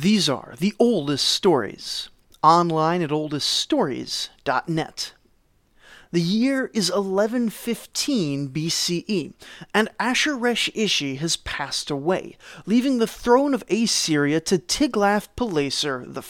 These are the oldest stories, online at oldeststories.net. The year is 1115 BCE, and Ashur-resh-ishi has passed away, leaving the throne of Assyria to Tiglath-Pileser I.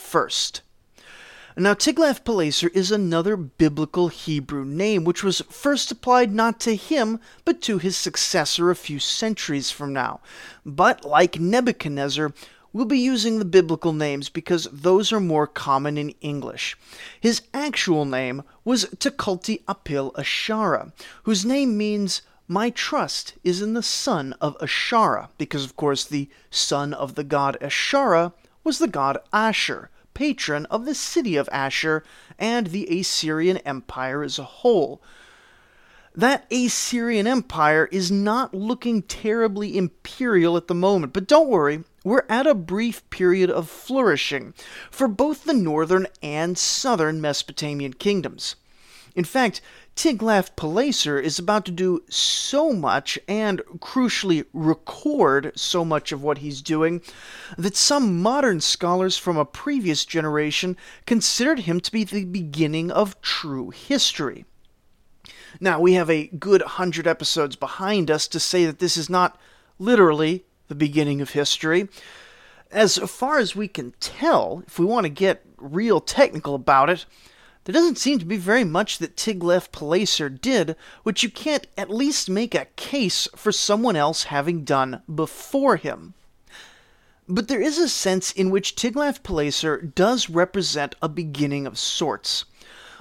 Now, Tiglath-Pileser is another biblical Hebrew name which was first applied not to him, but to his successor a few centuries from now. But, like Nebuchadnezzar, we'll be using the biblical names because those are more common in English. His actual name was Tukulti Apil Ashara, whose name means my trust is in the son of Ashara, because of course the son of the god Ashara was the god Ashur, patron of the city of Ashur and the Assyrian Empire as a whole. That Assyrian Empire is not looking terribly imperial at the moment, but don't worry, we're at a brief period of flourishing for both the northern and southern Mesopotamian kingdoms. In fact, Tiglath-Pileser is about to do so much and crucially record so much of what he's doing that some modern scholars from a previous generation considered him to be the beginning of true history. Now, we have a good hundred episodes behind us to say that this is not literally the beginning of history. As far as we can tell, if we want to get real technical about it, there doesn't seem to be very much that Tiglath-Pileser did, which you can't at least make a case for someone else having done before him. But there is a sense in which Tiglath-Pileser does represent a beginning of sorts.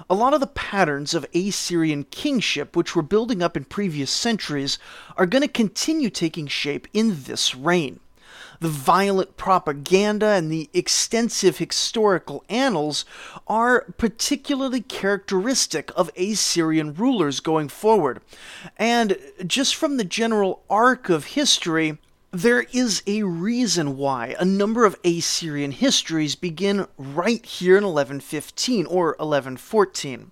A lot of the patterns of Assyrian kingship, which were building up in previous centuries, are going to continue taking shape in this reign. The violent propaganda and the extensive historical annals are particularly characteristic of Assyrian rulers going forward. And just from the general arc of history, there is a reason why a number of Assyrian histories begin right here in 1115 or 1114.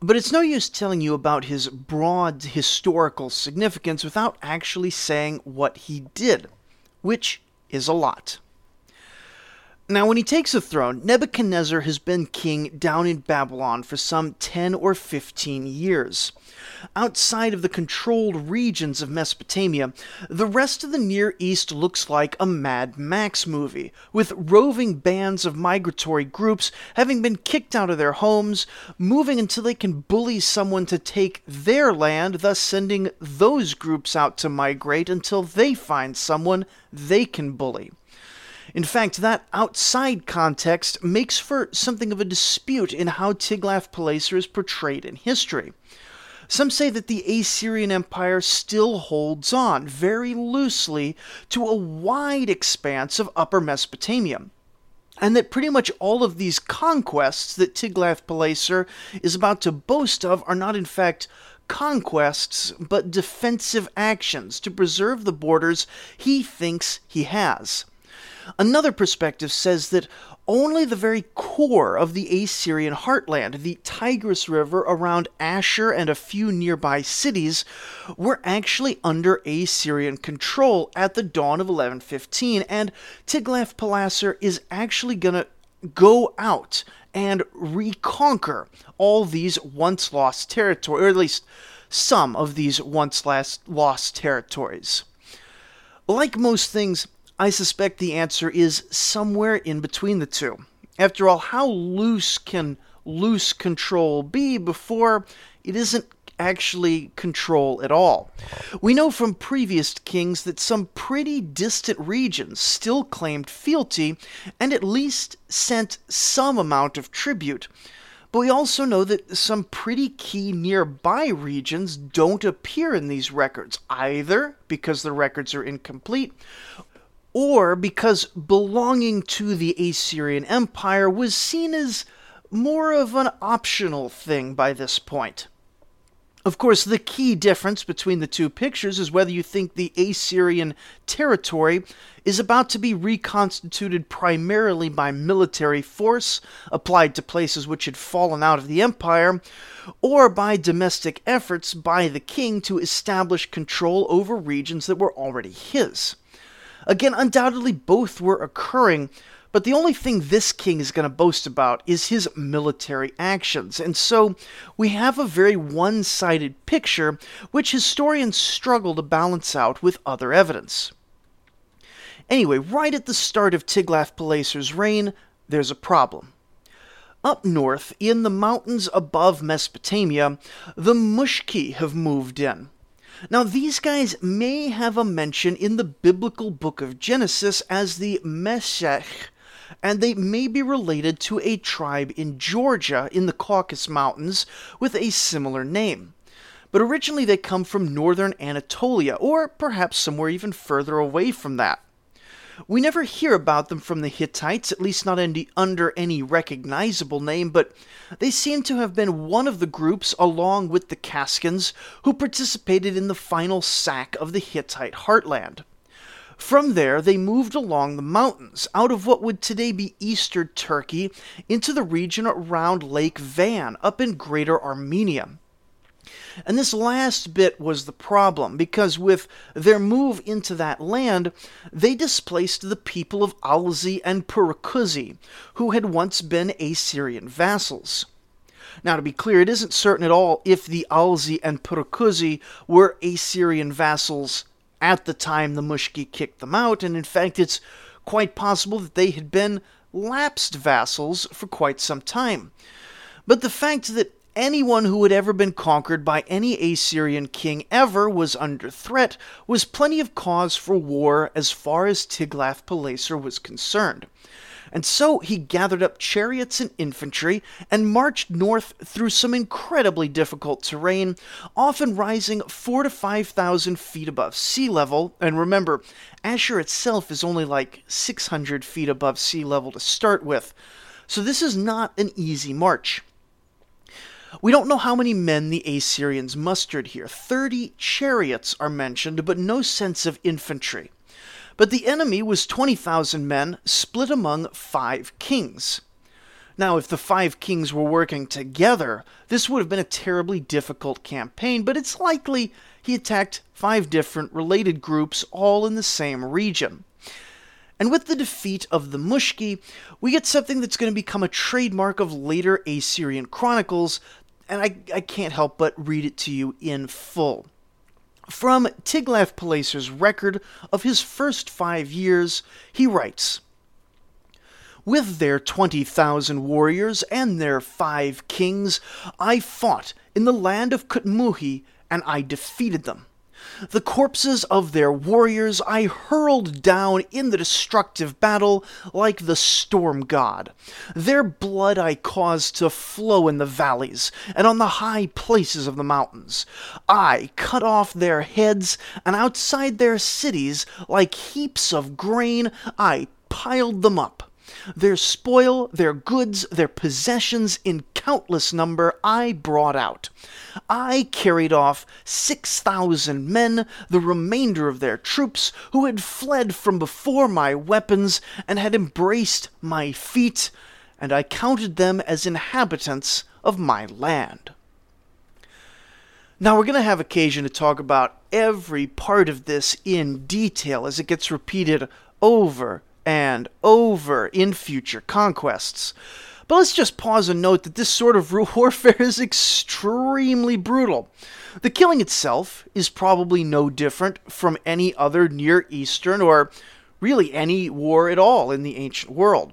But it's no use telling you about his broad historical significance without actually saying what he did, which is a lot. Now, when he takes the throne, Nebuchadnezzar has been king down in Babylon for some 10 or 15 years. Outside of the controlled regions of Mesopotamia, the rest of the Near East looks like a Mad Max movie, with roving bands of migratory groups having been kicked out of their homes, moving until they can bully someone to take their land, thus sending those groups out to migrate until they find someone they can bully. In fact, that outside context makes for something of a dispute in how Tiglath-Pileser is portrayed in history. Some say that the Assyrian Empire still holds on very loosely to a wide expanse of Upper Mesopotamia, and that pretty much all of these conquests that Tiglath-Pileser is about to boast of are not in fact conquests, but defensive actions to preserve the borders he thinks he has. Another perspective says that only the very core of the Assyrian heartland, the Tigris River around Ashur and a few nearby cities, were actually under Assyrian control at the dawn of 1115, and Tiglath-Pileser is actually going to go out and reconquer all these once lost territories, or at least some of these once last lost territories. Like most things, I suspect the answer is somewhere in between the two. After all, how loose can loose control be before it isn't actually control at all? We know from previous kings that some pretty distant regions still claimed fealty and at least sent some amount of tribute. But we also know that some pretty key nearby regions don't appear in these records, either because the records are incomplete or because belonging to the Assyrian Empire was seen as more of an optional thing by this point. Of course, the key difference between the two pictures is whether you think the Assyrian territory is about to be reconstituted primarily by military force applied to places which had fallen out of the empire, or by domestic efforts by the king to establish control over regions that were already his. Again, undoubtedly both were occurring, but the only thing this king is going to boast about is his military actions. And so we have a very one sided picture, which historians struggle to balance out with other evidence. Anyway, right at the start of Tiglath-Pileser's reign, there's a problem. Up north, in the mountains above Mesopotamia, the Mushki have moved in. Now, these guys may have a mention in the biblical book of Genesis as the Meshech, and they may be related to a tribe in Georgia in the Caucasus Mountains with a similar name. But originally they come from northern Anatolia, or perhaps somewhere even further away from that. We never hear about them from the Hittites, at least not any, under any recognizable name, but they seem to have been one of the groups, along with the Kaskans, who participated in the final sack of the Hittite heartland. From there, they moved along the mountains, out of what would today be eastern Turkey, into the region around Lake Van, up in Greater Armenia. And this last bit was the problem, because with their move into that land, they displaced the people of Alzi and Purukhuzi, who had once been Assyrian vassals. Now, to be clear, it isn't certain at all if the Alzi and Purukhuzi were Assyrian vassals at the time the Mushki kicked them out, and in fact, it's quite possible that they had been lapsed vassals for quite some time. But the fact that anyone who had ever been conquered by any Assyrian king ever was under threat was plenty of cause for war as far as Tiglath-Pileser was concerned. And so he gathered up chariots and infantry and marched north through some incredibly difficult terrain, often rising four to five thousand feet above sea level. And remember, Ashur itself is only like 600 feet above sea level to start with. So this is not an easy march. We don't know how many men the Assyrians mustered here. Thirty chariots are mentioned, but no sense of infantry. But the enemy was 20,000 men split among five kings. Now, if the five kings were working together, this would have been a terribly difficult campaign, but it's likely he attacked five different related groups all in the same region. And with the defeat of the Mushki, we get something that's going to become a trademark of later Assyrian chronicles and I, I can't help but read it to you in full. From Tiglath-Pileser's record of his first five years, he writes, With their twenty thousand warriors and their five kings, I fought in the land of Kutmuhi, and I defeated them. The corpses of their warriors I hurled down in the destructive battle like the storm god. Their blood I caused to flow in the valleys and on the high places of the mountains. I cut off their heads, and outside their cities, like heaps of grain, I piled them up. Their spoil, their goods, their possessions in countless number I brought out. I carried off six thousand men, the remainder of their troops, who had fled from before my weapons and had embraced my feet, and I counted them as inhabitants of my land. Now, we're going to have occasion to talk about every part of this in detail as it gets repeated over and over in future conquests. But let's just pause and note that this sort of warfare is extremely brutal. The killing itself is probably no different from any other Near Eastern or really any war at all in the ancient world.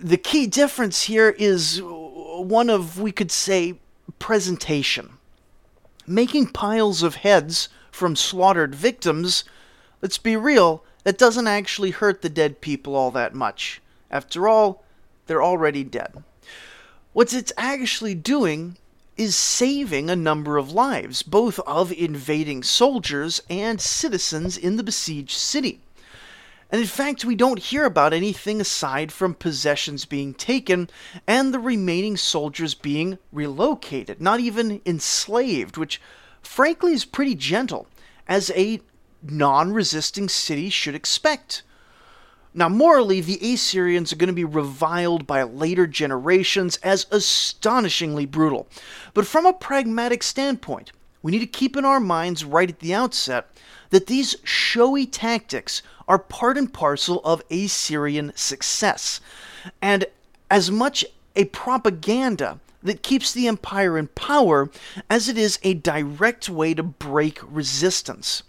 The key difference here is one of, we could say, presentation. Making piles of heads from slaughtered victims, let's be real, that doesn't actually hurt the dead people all that much. After all, they're already dead. What it's actually doing is saving a number of lives, both of invading soldiers and citizens in the besieged city. And in fact, we don't hear about anything aside from possessions being taken and the remaining soldiers being relocated, not even enslaved, which frankly is pretty gentle, as a non resisting city should expect. Now, morally, the Assyrians are going to be reviled by later generations as astonishingly brutal. But from a pragmatic standpoint, we need to keep in our minds right at the outset that these showy tactics are part and parcel of Assyrian success, and as much a propaganda that keeps the empire in power as it is a direct way to break resistance.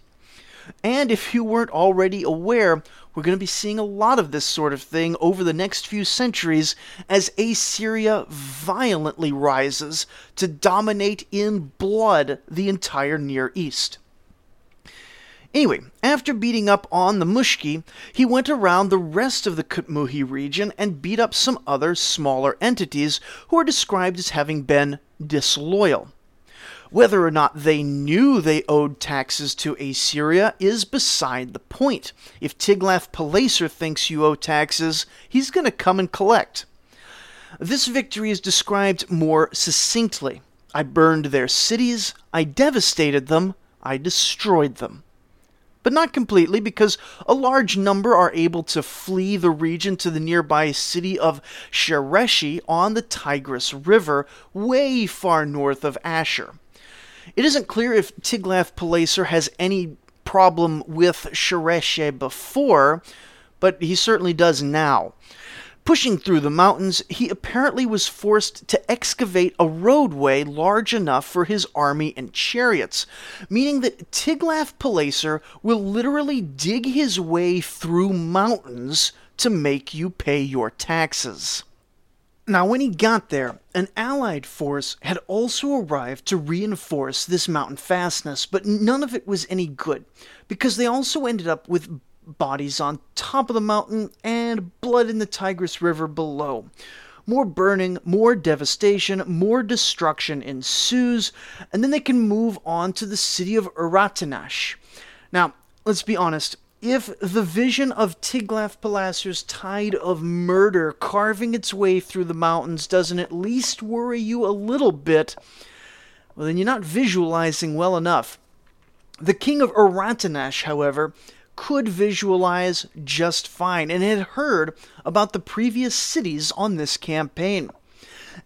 And if you weren't already aware, we're going to be seeing a lot of this sort of thing over the next few centuries as Assyria violently rises to dominate in blood the entire Near East. Anyway, after beating up on the Mushki, he went around the rest of the Kutmuhi region and beat up some other smaller entities who are described as having been disloyal. Whether or not they knew they owed taxes to Assyria is beside the point. If Tiglath-Pileser thinks you owe taxes, he's going to come and collect. This victory is described more succinctly. I burned their cities, I devastated them, I destroyed them but not completely because a large number are able to flee the region to the nearby city of Shereshi on the Tigris River, way far north of Ashur. It isn't clear if Tiglath-Pileser has any problem with Shereshi before, but he certainly does now. Pushing through the mountains, he apparently was forced to excavate a roadway large enough for his army and chariots, meaning that Tiglath-Pileser will literally dig his way through mountains to make you pay your taxes. Now, when he got there, an allied force had also arrived to reinforce this mountain fastness, but none of it was any good, because they also ended up with bodies on top of the mountain and blood in the Tigris River below. More burning, more devastation, more destruction ensues, and then they can move on to the city of Uratinash. Now, let's be honest, if the vision of Tiglath-Pileser's tide of murder carving its way through the mountains doesn't at least worry you a little bit, well, then you're not visualizing well enough. The king of Uratinash, however, could visualize just fine and had heard about the previous cities on this campaign.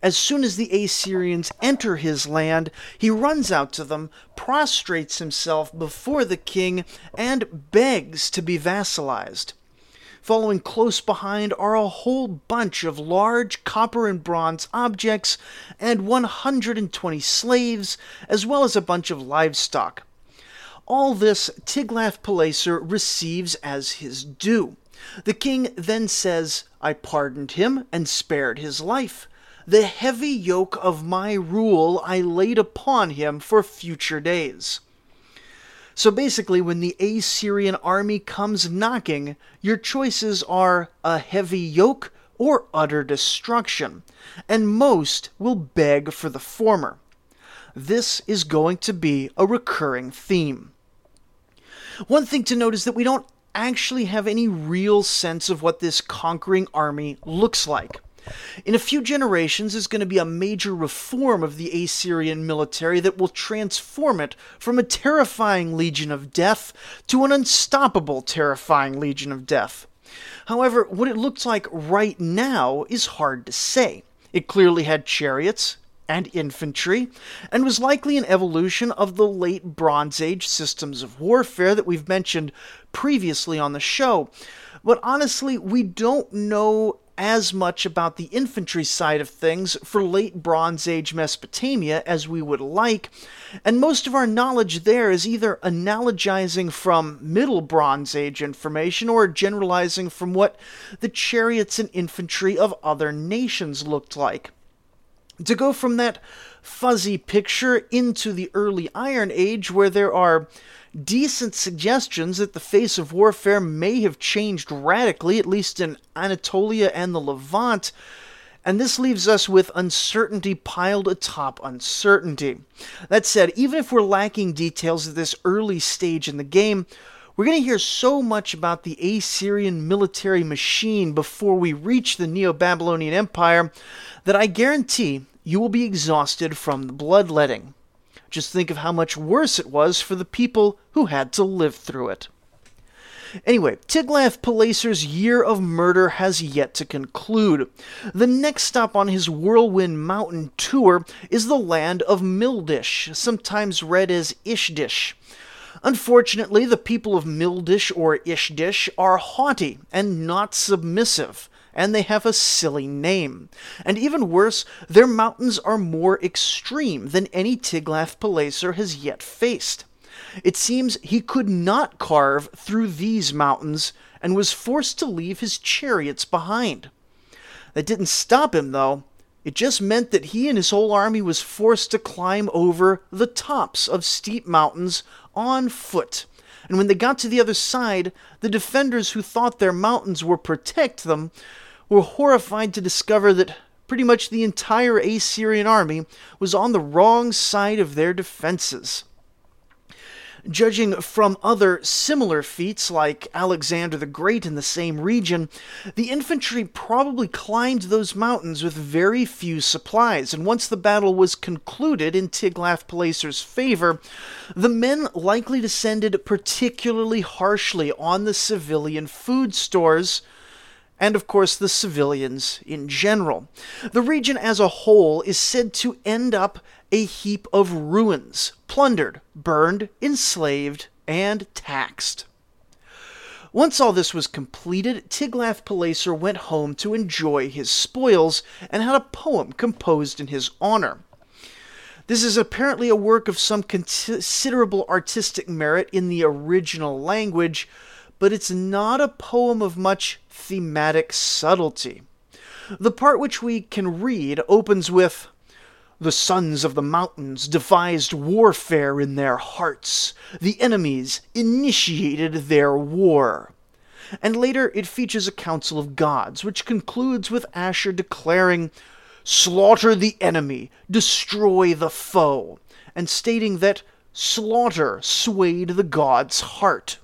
As soon as the Assyrians enter his land, he runs out to them, prostrates himself before the king, and begs to be vassalized. Following close behind are a whole bunch of large copper and bronze objects and 120 slaves, as well as a bunch of livestock. All this Tiglath-Pileser receives as his due. The king then says, I pardoned him and spared his life. The heavy yoke of my rule I laid upon him for future days. So basically, when the Assyrian army comes knocking, your choices are a heavy yoke or utter destruction, and most will beg for the former. This is going to be a recurring theme. One thing to note is that we don't actually have any real sense of what this conquering army looks like. In a few generations, there's going to be a major reform of the Assyrian military that will transform it from a terrifying legion of death to an unstoppable terrifying legion of death. However, what it looks like right now is hard to say. It clearly had chariots, and infantry, and was likely an evolution of the late Bronze Age systems of warfare that we've mentioned previously on the show. But honestly, we don't know as much about the infantry side of things for late Bronze Age Mesopotamia as we would like, and most of our knowledge there is either analogizing from Middle Bronze Age information or generalizing from what the chariots and infantry of other nations looked like. To go from that fuzzy picture into the early Iron Age, where there are decent suggestions that the face of warfare may have changed radically, at least in Anatolia and the Levant. And this leaves us with uncertainty piled atop uncertainty. That said, even if we're lacking details at this early stage in the game, we're going to hear so much about the Assyrian military machine before we reach the Neo Babylonian Empire that I guarantee you will be exhausted from the bloodletting. Just think of how much worse it was for the people who had to live through it. Anyway, Tiglath-Pileser's year of murder has yet to conclude. The next stop on his Whirlwind Mountain tour is the land of Mildish, sometimes read as Ishdish. Unfortunately, the people of Mildish or Ishdish are haughty and not submissive, and they have a silly name. And even worse, their mountains are more extreme than any Tiglath-Pileser has yet faced. It seems he could not carve through these mountains and was forced to leave his chariots behind. That didn't stop him, though. It just meant that he and his whole army was forced to climb over the tops of steep mountains on foot. And when they got to the other side, the defenders who thought their mountains would protect them were horrified to discover that pretty much the entire Assyrian army was on the wrong side of their defenses. Judging from other similar feats like Alexander the Great in the same region, the infantry probably climbed those mountains with very few supplies, and once the battle was concluded in Tiglath-Pileser's favor, the men likely descended particularly harshly on the civilian food stores and of course the civilians in general. The region as a whole is said to end up a heap of ruins, plundered, burned, enslaved, and taxed. Once all this was completed, Tiglath-Pileser went home to enjoy his spoils and had a poem composed in his honor. This is apparently a work of some considerable artistic merit in the original language, but it's not a poem of much thematic subtlety. The part which we can read opens with The sons of the mountains devised warfare in their hearts. The enemies initiated their war. And later it features a council of gods, which concludes with Asher declaring, Slaughter the enemy, destroy the foe, and stating that slaughter swayed the god's heart.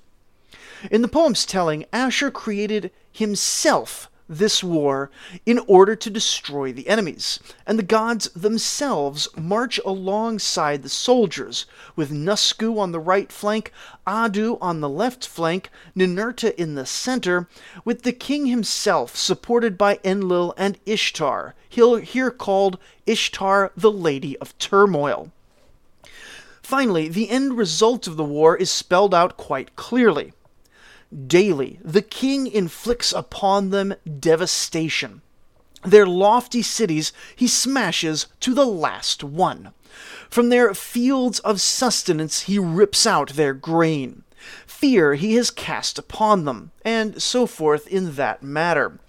In the poem's telling, Asher created himself this war in order to destroy the enemies, and the gods themselves march alongside the soldiers, with Nusku on the right flank, Adu on the left flank, Ninurta in the center, with the king himself supported by Enlil and Ishtar, here called Ishtar the Lady of Turmoil. Finally, the end result of the war is spelled out quite clearly. Daily, the king inflicts upon them devastation. Their lofty cities he smashes to the last one. From their fields of sustenance he rips out their grain. Fear he has cast upon them, and so forth in that matter.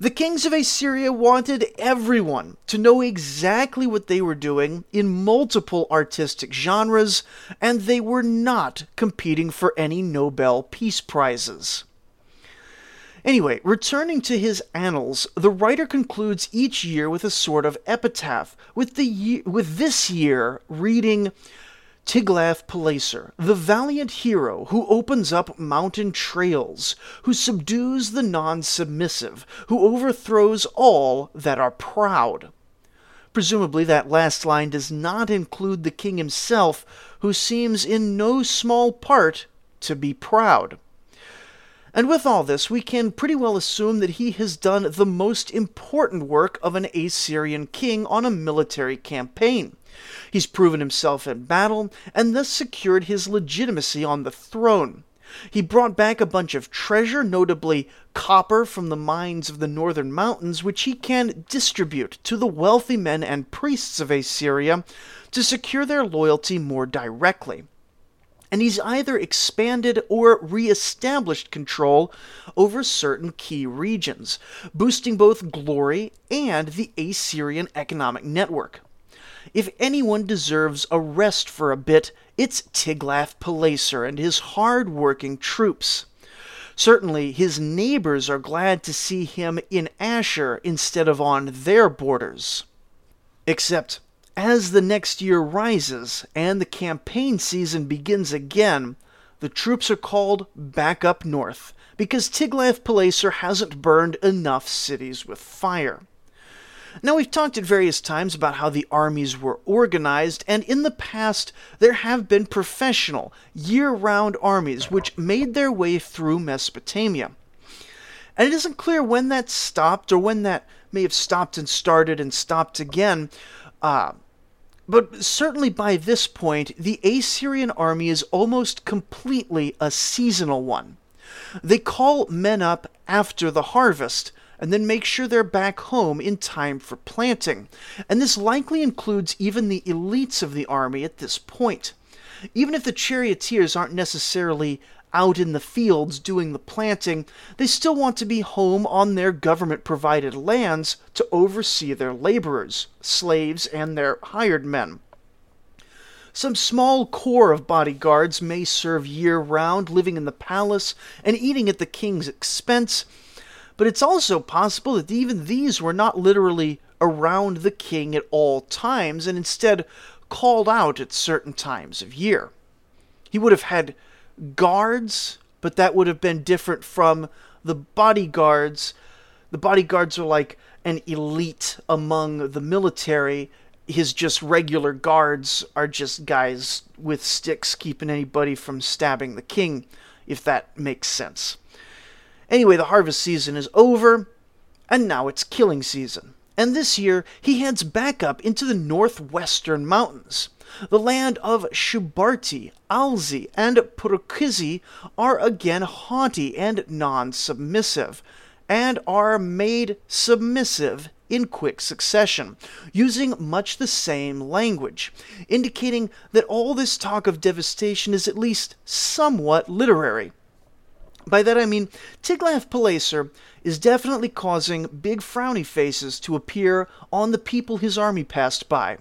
The kings of Assyria wanted everyone to know exactly what they were doing in multiple artistic genres, and they were not competing for any Nobel Peace Prizes. Anyway, returning to his annals, the writer concludes each year with a sort of epitaph, with, the with this year reading Tiglath-Pileser, the valiant hero who opens up mountain trails, who subdues the non-submissive, who overthrows all that are proud. Presumably that last line does not include the king himself, who seems in no small part to be proud. And with all this, we can pretty well assume that he has done the most important work of an Assyrian king on a military campaign. He's proven himself in battle, and thus secured his legitimacy on the throne. He brought back a bunch of treasure, notably copper from the mines of the northern mountains, which he can distribute to the wealthy men and priests of Assyria to secure their loyalty more directly. And he's either expanded or re established control over certain key regions, boosting both glory and the Assyrian economic network. If anyone deserves a rest for a bit, it's Tiglath-Pileser and his hard-working troops. Certainly, his neighbors are glad to see him in Ashur instead of on their borders. Except, as the next year rises and the campaign season begins again, the troops are called back up north because Tiglath-Pileser hasn't burned enough cities with fire. Now, we've talked at various times about how the armies were organized, and in the past, there have been professional, year round armies which made their way through Mesopotamia. And it isn't clear when that stopped or when that may have stopped and started and stopped again. Uh, but certainly by this point, the Assyrian army is almost completely a seasonal one. They call men up after the harvest and then make sure they're back home in time for planting. And this likely includes even the elites of the army at this point. Even if the charioteers aren't necessarily out in the fields doing the planting, they still want to be home on their government provided lands to oversee their laborers, slaves, and their hired men. Some small corps of bodyguards may serve year round, living in the palace and eating at the king's expense, but it's also possible that even these were not literally around the king at all times and instead called out at certain times of year. He would have had guards, but that would have been different from the bodyguards. The bodyguards are like an elite among the military. His just regular guards are just guys with sticks keeping anybody from stabbing the king, if that makes sense. Anyway, the harvest season is over, and now it's killing season. And this year, he heads back up into the northwestern mountains. The land of Shubarti, Alzi, and Purukizi are again haughty and non submissive, and are made submissive in quick succession, using much the same language, indicating that all this talk of devastation is at least somewhat literary. By that I mean Tiglath-Pileser is definitely causing big frowny faces to appear on the people his army passed by,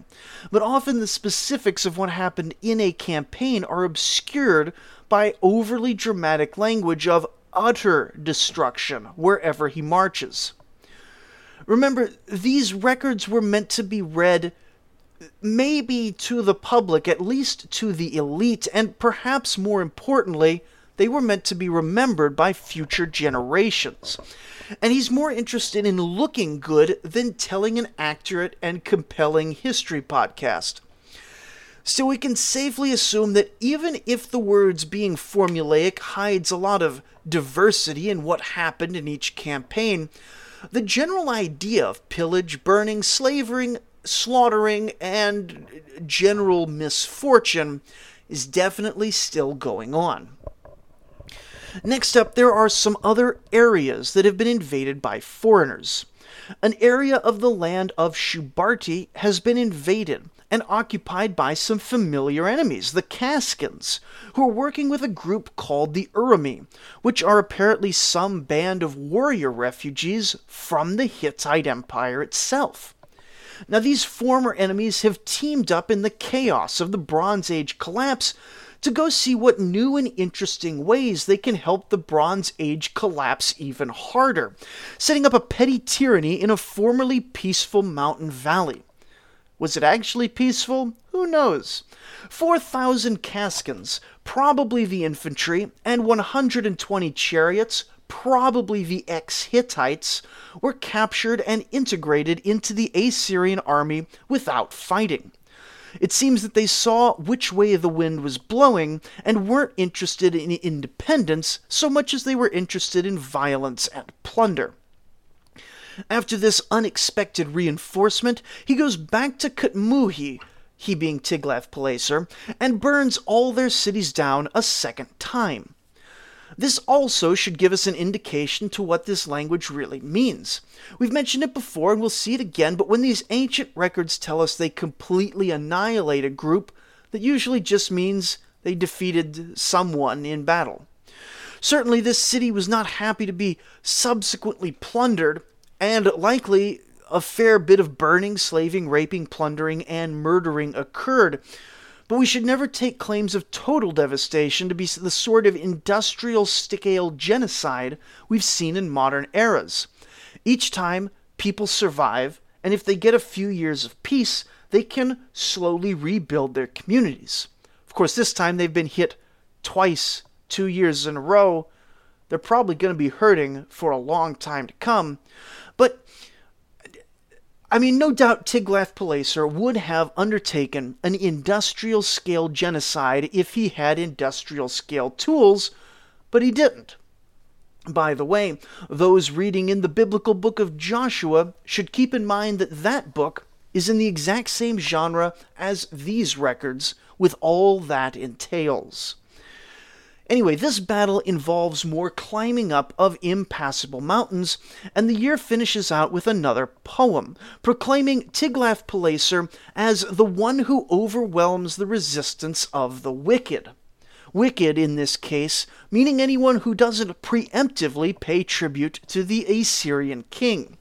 but often the specifics of what happened in a campaign are obscured by overly dramatic language of utter destruction wherever he marches. Remember, these records were meant to be read maybe to the public, at least to the elite, and perhaps more importantly, they were meant to be remembered by future generations. And he's more interested in looking good than telling an accurate and compelling history podcast. So we can safely assume that even if the words being formulaic hides a lot of diversity in what happened in each campaign, the general idea of pillage, burning, slavering, slaughtering, and general misfortune is definitely still going on. Next up, there are some other areas that have been invaded by foreigners. An area of the land of Shubarti has been invaded and occupied by some familiar enemies, the Kaskans, who are working with a group called the Urami, which are apparently some band of warrior refugees from the Hittite Empire itself. Now, these former enemies have teamed up in the chaos of the Bronze Age collapse to go see what new and interesting ways they can help the Bronze Age collapse even harder, setting up a petty tyranny in a formerly peaceful mountain valley. Was it actually peaceful? Who knows? 4,000 Kaskans, probably the infantry, and 120 chariots, probably the ex Hittites, were captured and integrated into the Assyrian army without fighting. It seems that they saw which way the wind was blowing and weren't interested in independence so much as they were interested in violence and plunder. After this unexpected reinforcement, he goes back to Kutmuhi, he being Tiglath-Pileser, and burns all their cities down a second time. This also should give us an indication to what this language really means. We've mentioned it before and we'll see it again, but when these ancient records tell us they completely annihilate a group, that usually just means they defeated someone in battle. Certainly, this city was not happy to be subsequently plundered, and likely a fair bit of burning, slaving, raping, plundering, and murdering occurred but we should never take claims of total devastation to be the sort of industrial scale genocide we've seen in modern eras. Each time, people survive, and if they get a few years of peace, they can slowly rebuild their communities. Of course, this time they've been hit twice, two years in a row. They're probably going to be hurting for a long time to come. I mean, no doubt Tiglath-Pileser would have undertaken an industrial scale genocide if he had industrial scale tools, but he didn't. By the way, those reading in the biblical book of Joshua should keep in mind that that book is in the exact same genre as these records, with all that entails. Anyway, this battle involves more climbing up of impassable mountains, and the year finishes out with another poem, proclaiming Tiglath-Pileser as the one who overwhelms the resistance of the wicked. Wicked, in this case, meaning anyone who doesn't preemptively pay tribute to the Assyrian king.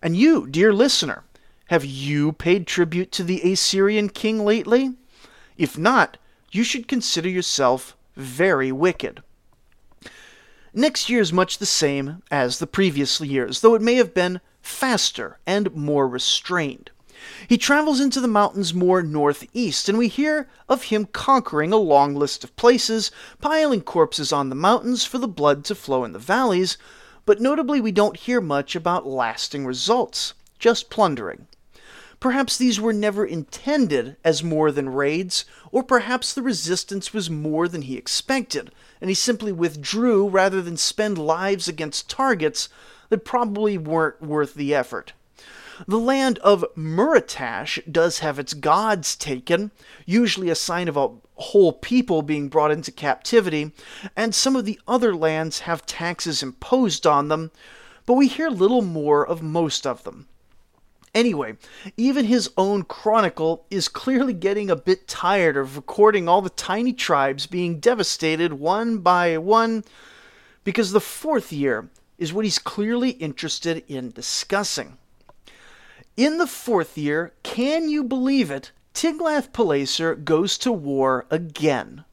And you, dear listener, have you paid tribute to the Assyrian king lately? If not, you should consider yourself very wicked. Next year is much the same as the previous years, though it may have been faster and more restrained. He travels into the mountains more northeast, and we hear of him conquering a long list of places, piling corpses on the mountains for the blood to flow in the valleys, but notably we don't hear much about lasting results, just plundering. Perhaps these were never intended as more than raids, or perhaps the resistance was more than he expected, and he simply withdrew rather than spend lives against targets that probably weren't worth the effort. The land of Muritash does have its gods taken, usually a sign of a whole people being brought into captivity, and some of the other lands have taxes imposed on them, but we hear little more of most of them. Anyway, even his own chronicle is clearly getting a bit tired of recording all the tiny tribes being devastated one by one, because the fourth year is what he's clearly interested in discussing. In the fourth year, can you believe it, Tiglath-Pileser goes to war again.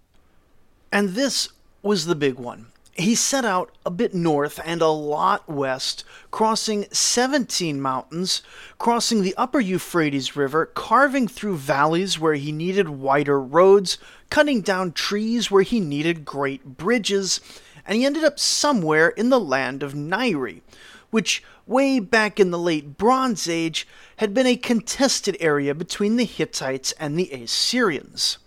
And this was the big one he set out a bit north and a lot west, crossing 17 mountains, crossing the upper Euphrates River, carving through valleys where he needed wider roads, cutting down trees where he needed great bridges, and he ended up somewhere in the land of Nairi, which, way back in the late Bronze Age, had been a contested area between the Hittites and the Assyrians.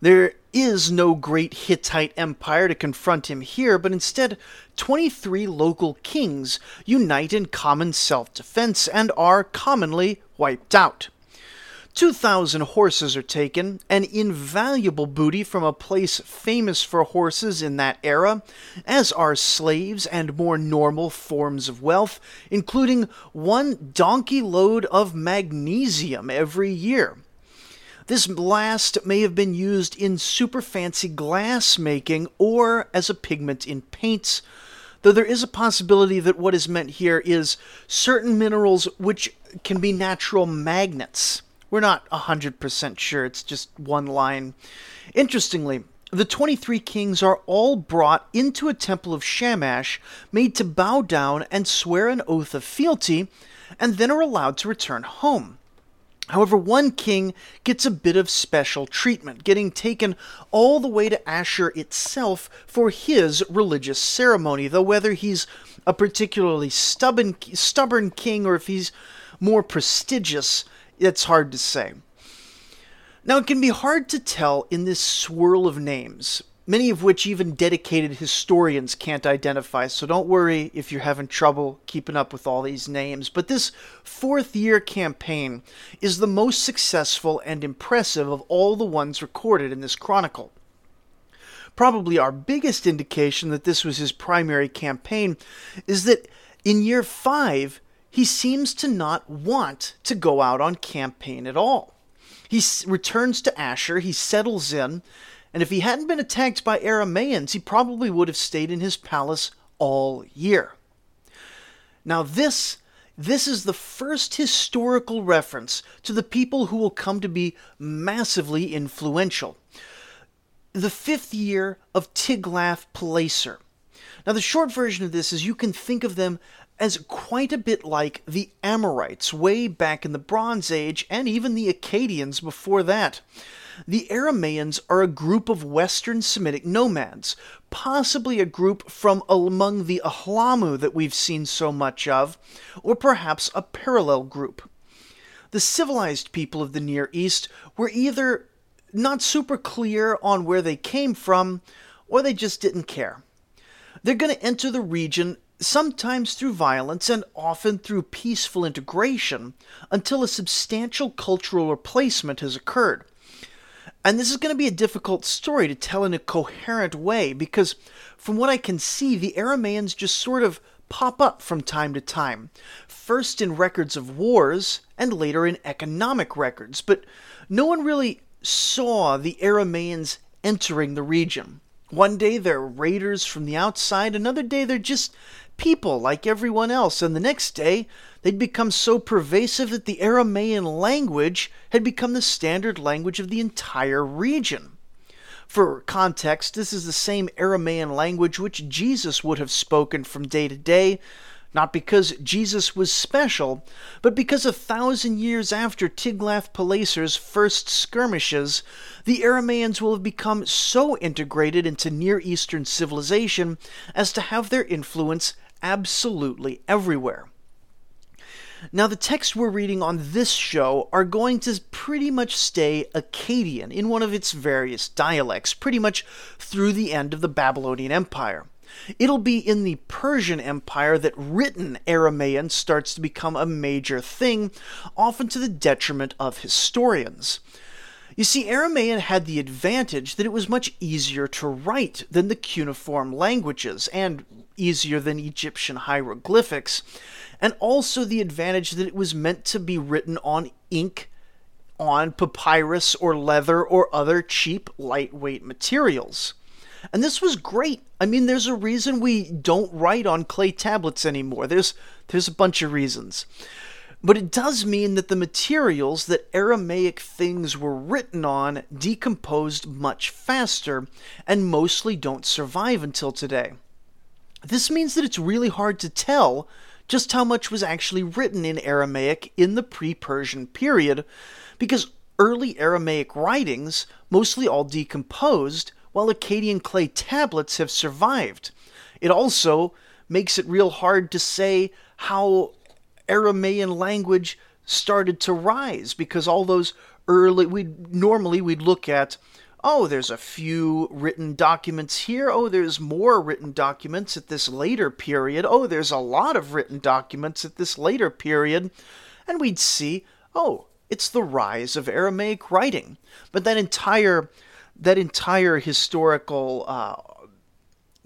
There is no great Hittite empire to confront him here, but instead, 23 local kings unite in common self defense and are commonly wiped out. 2,000 horses are taken, an invaluable booty from a place famous for horses in that era, as are slaves and more normal forms of wealth, including one donkey load of magnesium every year. This last may have been used in super fancy glass making or as a pigment in paints, though there is a possibility that what is meant here is certain minerals which can be natural magnets. We're not 100% sure, it's just one line. Interestingly, the 23 kings are all brought into a temple of Shamash, made to bow down and swear an oath of fealty, and then are allowed to return home. However, one king gets a bit of special treatment, getting taken all the way to Ashur itself for his religious ceremony, though whether he's a particularly stubborn, stubborn king or if he's more prestigious, it's hard to say. Now, it can be hard to tell in this swirl of names, many of which even dedicated historians can't identify, so don't worry if you're having trouble keeping up with all these names. But this fourth year campaign is the most successful and impressive of all the ones recorded in this chronicle. Probably our biggest indication that this was his primary campaign is that in year five, he seems to not want to go out on campaign at all. He returns to Ashur, he settles in, and if he hadn't been attacked by Aramaeans, he probably would have stayed in his palace all year. Now, this this is the first historical reference to the people who will come to be massively influential. The fifth year of Tiglath-Pileser. Now, the short version of this is you can think of them as quite a bit like the Amorites way back in the Bronze Age and even the Akkadians before that. The Aramaeans are a group of Western Semitic nomads, possibly a group from among the Ahlamu that we've seen so much of, or perhaps a parallel group. The civilized people of the Near East were either not super clear on where they came from, or they just didn't care. They're going to enter the region sometimes through violence and often through peaceful integration until a substantial cultural replacement has occurred. And this is going to be a difficult story to tell in a coherent way because, from what I can see, the Aramaeans just sort of pop up from time to time, first in records of wars and later in economic records, but no one really saw the Aramaeans entering the region. One day they're raiders from the outside, another day they're just people like everyone else, and the next day they'd become so pervasive that the Aramaean language had become the standard language of the entire region. For context, this is the same Aramaean language which Jesus would have spoken from day to day, not because Jesus was special, but because a thousand years after Tiglath-Pileser's first skirmishes, the Aramaeans will have become so integrated into Near Eastern civilization as to have their influence absolutely everywhere. Now, the texts we're reading on this show are going to pretty much stay Akkadian in one of its various dialects, pretty much through the end of the Babylonian Empire. It'll be in the Persian Empire that written Aramaean starts to become a major thing, often to the detriment of historians. You see, Aramaean had the advantage that it was much easier to write than the cuneiform languages, and easier than Egyptian hieroglyphics, and also the advantage that it was meant to be written on ink, on papyrus or leather or other cheap, lightweight materials. And this was great. I mean, there's a reason we don't write on clay tablets anymore. There's there's a bunch of reasons. But it does mean that the materials that Aramaic things were written on decomposed much faster and mostly don't survive until today. This means that it's really hard to tell just how much was actually written in Aramaic in the pre Persian period, because early Aramaic writings, mostly all decomposed, while Akkadian clay tablets have survived. It also makes it real hard to say how Aramaean language started to rise because all those early we normally we'd look at oh there's a few written documents here. Oh there's more written documents at this later period. Oh there's a lot of written documents at this later period. And we'd see oh it's the rise of aramaic writing. But that entire that entire historical uh,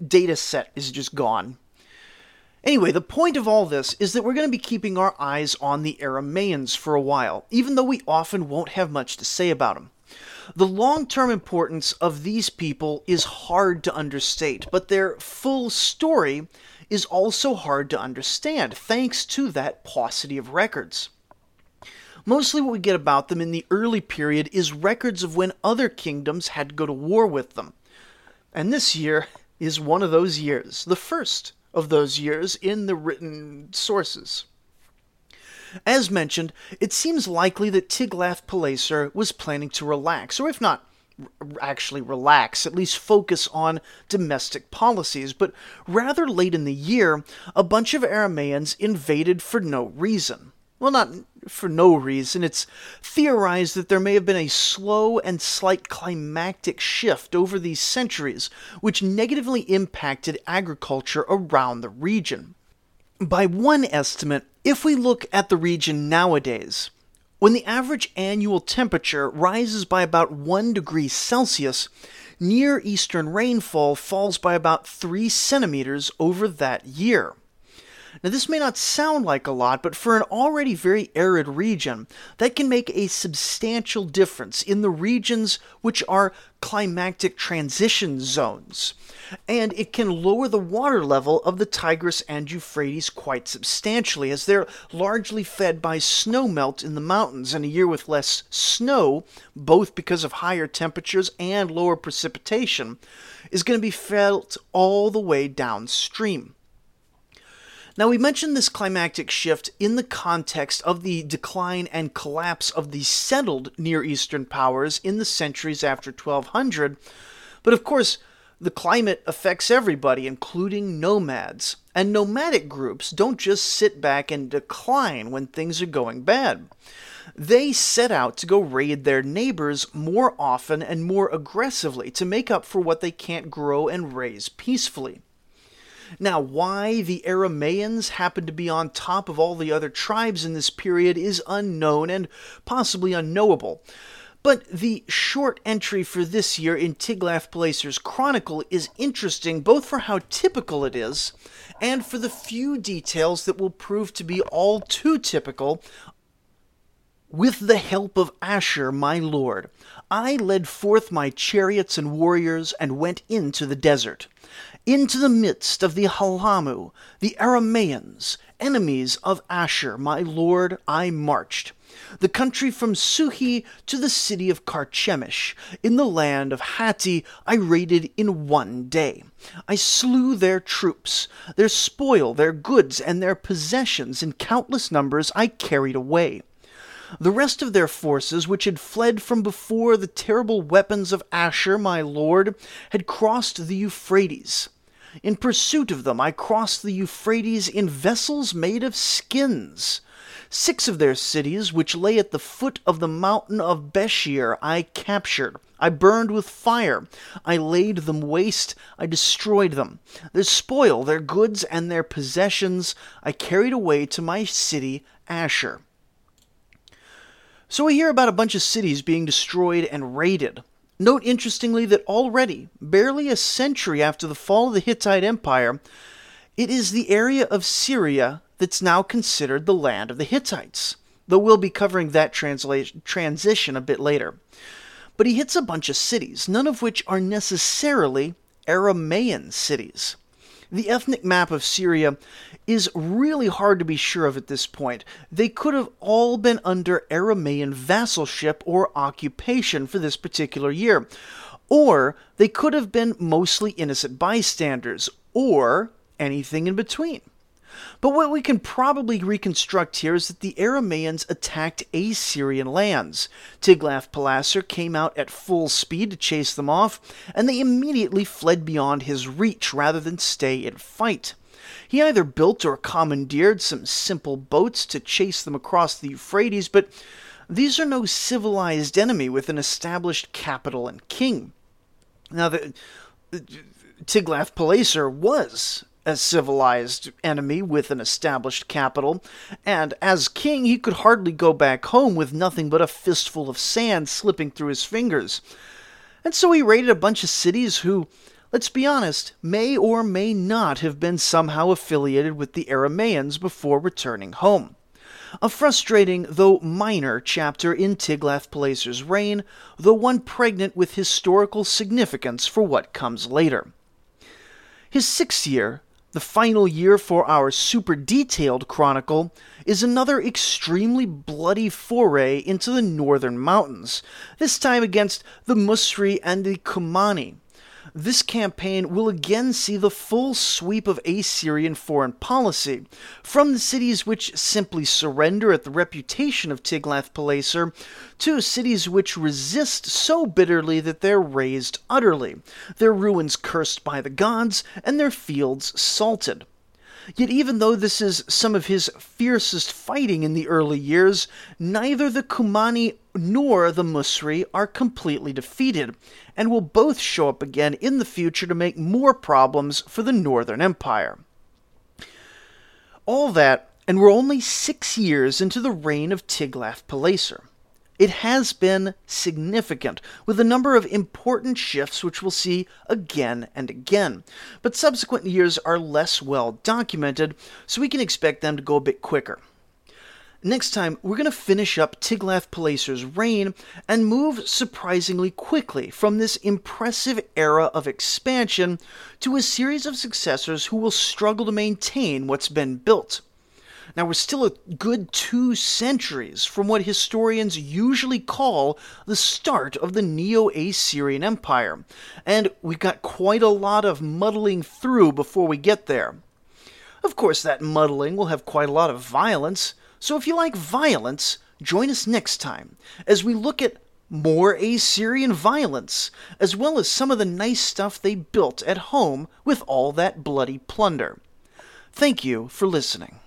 data set is just gone. Anyway, the point of all this is that we're going to be keeping our eyes on the Aramaeans for a while, even though we often won't have much to say about them. The long term importance of these people is hard to understate, but their full story is also hard to understand thanks to that paucity of records. Mostly what we get about them in the early period is records of when other kingdoms had to go to war with them. And this year is one of those years, the first of those years in the written sources. As mentioned, it seems likely that Tiglath-Pileser was planning to relax, or if not actually relax, at least focus on domestic policies. But rather late in the year, a bunch of Aramaeans invaded for no reason. Well, not for no reason. It's theorized that there may have been a slow and slight climactic shift over these centuries, which negatively impacted agriculture around the region. By one estimate, if we look at the region nowadays, when the average annual temperature rises by about 1 degree Celsius, near eastern rainfall falls by about 3 centimeters over that year. Now, this may not sound like a lot, but for an already very arid region, that can make a substantial difference in the regions which are climactic transition zones. And it can lower the water level of the Tigris and Euphrates quite substantially, as they're largely fed by snowmelt in the mountains. And a year with less snow, both because of higher temperatures and lower precipitation, is going to be felt all the way downstream. Now, we mentioned this climactic shift in the context of the decline and collapse of the settled Near Eastern powers in the centuries after 1200, but of course, the climate affects everybody, including nomads. And nomadic groups don't just sit back and decline when things are going bad. They set out to go raid their neighbors more often and more aggressively to make up for what they can't grow and raise peacefully. Now, why the Aramaeans happened to be on top of all the other tribes in this period is unknown and possibly unknowable. But the short entry for this year in Tiglath-Pileser's chronicle is interesting both for how typical it is and for the few details that will prove to be all too typical with the help of Ashur, my lord, I led forth my chariots and warriors and went into the desert, into the midst of the Halamu, the Aramaeans, enemies of Ashur, my lord, I marched. The country from Suhi to the city of Carchemish, in the land of Hatti, I raided in one day. I slew their troops, their spoil, their goods, and their possessions in countless numbers I carried away. The rest of their forces, which had fled from before the terrible weapons of Ashur, my lord, had crossed the Euphrates. In pursuit of them, I crossed the Euphrates in vessels made of skins. Six of their cities, which lay at the foot of the mountain of Beshir, I captured. I burned with fire. I laid them waste. I destroyed them. Their spoil, their goods, and their possessions I carried away to my city, Ashur. So we hear about a bunch of cities being destroyed and raided. Note interestingly that already, barely a century after the fall of the Hittite Empire, it is the area of Syria that's now considered the land of the Hittites, though we'll be covering that transition a bit later. But he hits a bunch of cities, none of which are necessarily Aramaean cities. The ethnic map of Syria is really hard to be sure of at this point. They could have all been under Aramaean vassalship or occupation for this particular year. Or they could have been mostly innocent bystanders, or anything in between. But what we can probably reconstruct here is that the Aramaeans attacked Assyrian lands. Tiglath-Pileser came out at full speed to chase them off, and they immediately fled beyond his reach rather than stay and fight. He either built or commandeered some simple boats to chase them across the Euphrates, but these are no civilized enemy with an established capital and king. Now, the, Tiglath-Pileser was a civilized enemy with an established capital, and as king he could hardly go back home with nothing but a fistful of sand slipping through his fingers. And so he raided a bunch of cities who, let's be honest, may or may not have been somehow affiliated with the Aramaeans before returning home. A frustrating, though minor, chapter in Tiglath-Pileser's reign, though one pregnant with historical significance for what comes later. His sixth year, the final year for our super detailed chronicle is another extremely bloody foray into the northern mountains, this time against the Musri and the Kumani, this campaign will again see the full sweep of Assyrian foreign policy, from the cities which simply surrender at the reputation of Tiglath-Pileser to cities which resist so bitterly that they're razed utterly, their ruins cursed by the gods, and their fields salted. Yet, even though this is some of his fiercest fighting in the early years, neither the Kumani nor the Musri are completely defeated, and will both show up again in the future to make more problems for the Northern Empire. All that, and we're only six years into the reign of Tiglath-Pileser. It has been significant, with a number of important shifts which we'll see again and again. But subsequent years are less well documented, so we can expect them to go a bit quicker. Next time, we're going to finish up Tiglath-Pileser's reign and move surprisingly quickly from this impressive era of expansion to a series of successors who will struggle to maintain what's been built. Now, we're still a good two centuries from what historians usually call the start of the Neo Assyrian Empire, and we've got quite a lot of muddling through before we get there. Of course, that muddling will have quite a lot of violence, so if you like violence, join us next time as we look at more Assyrian violence, as well as some of the nice stuff they built at home with all that bloody plunder. Thank you for listening.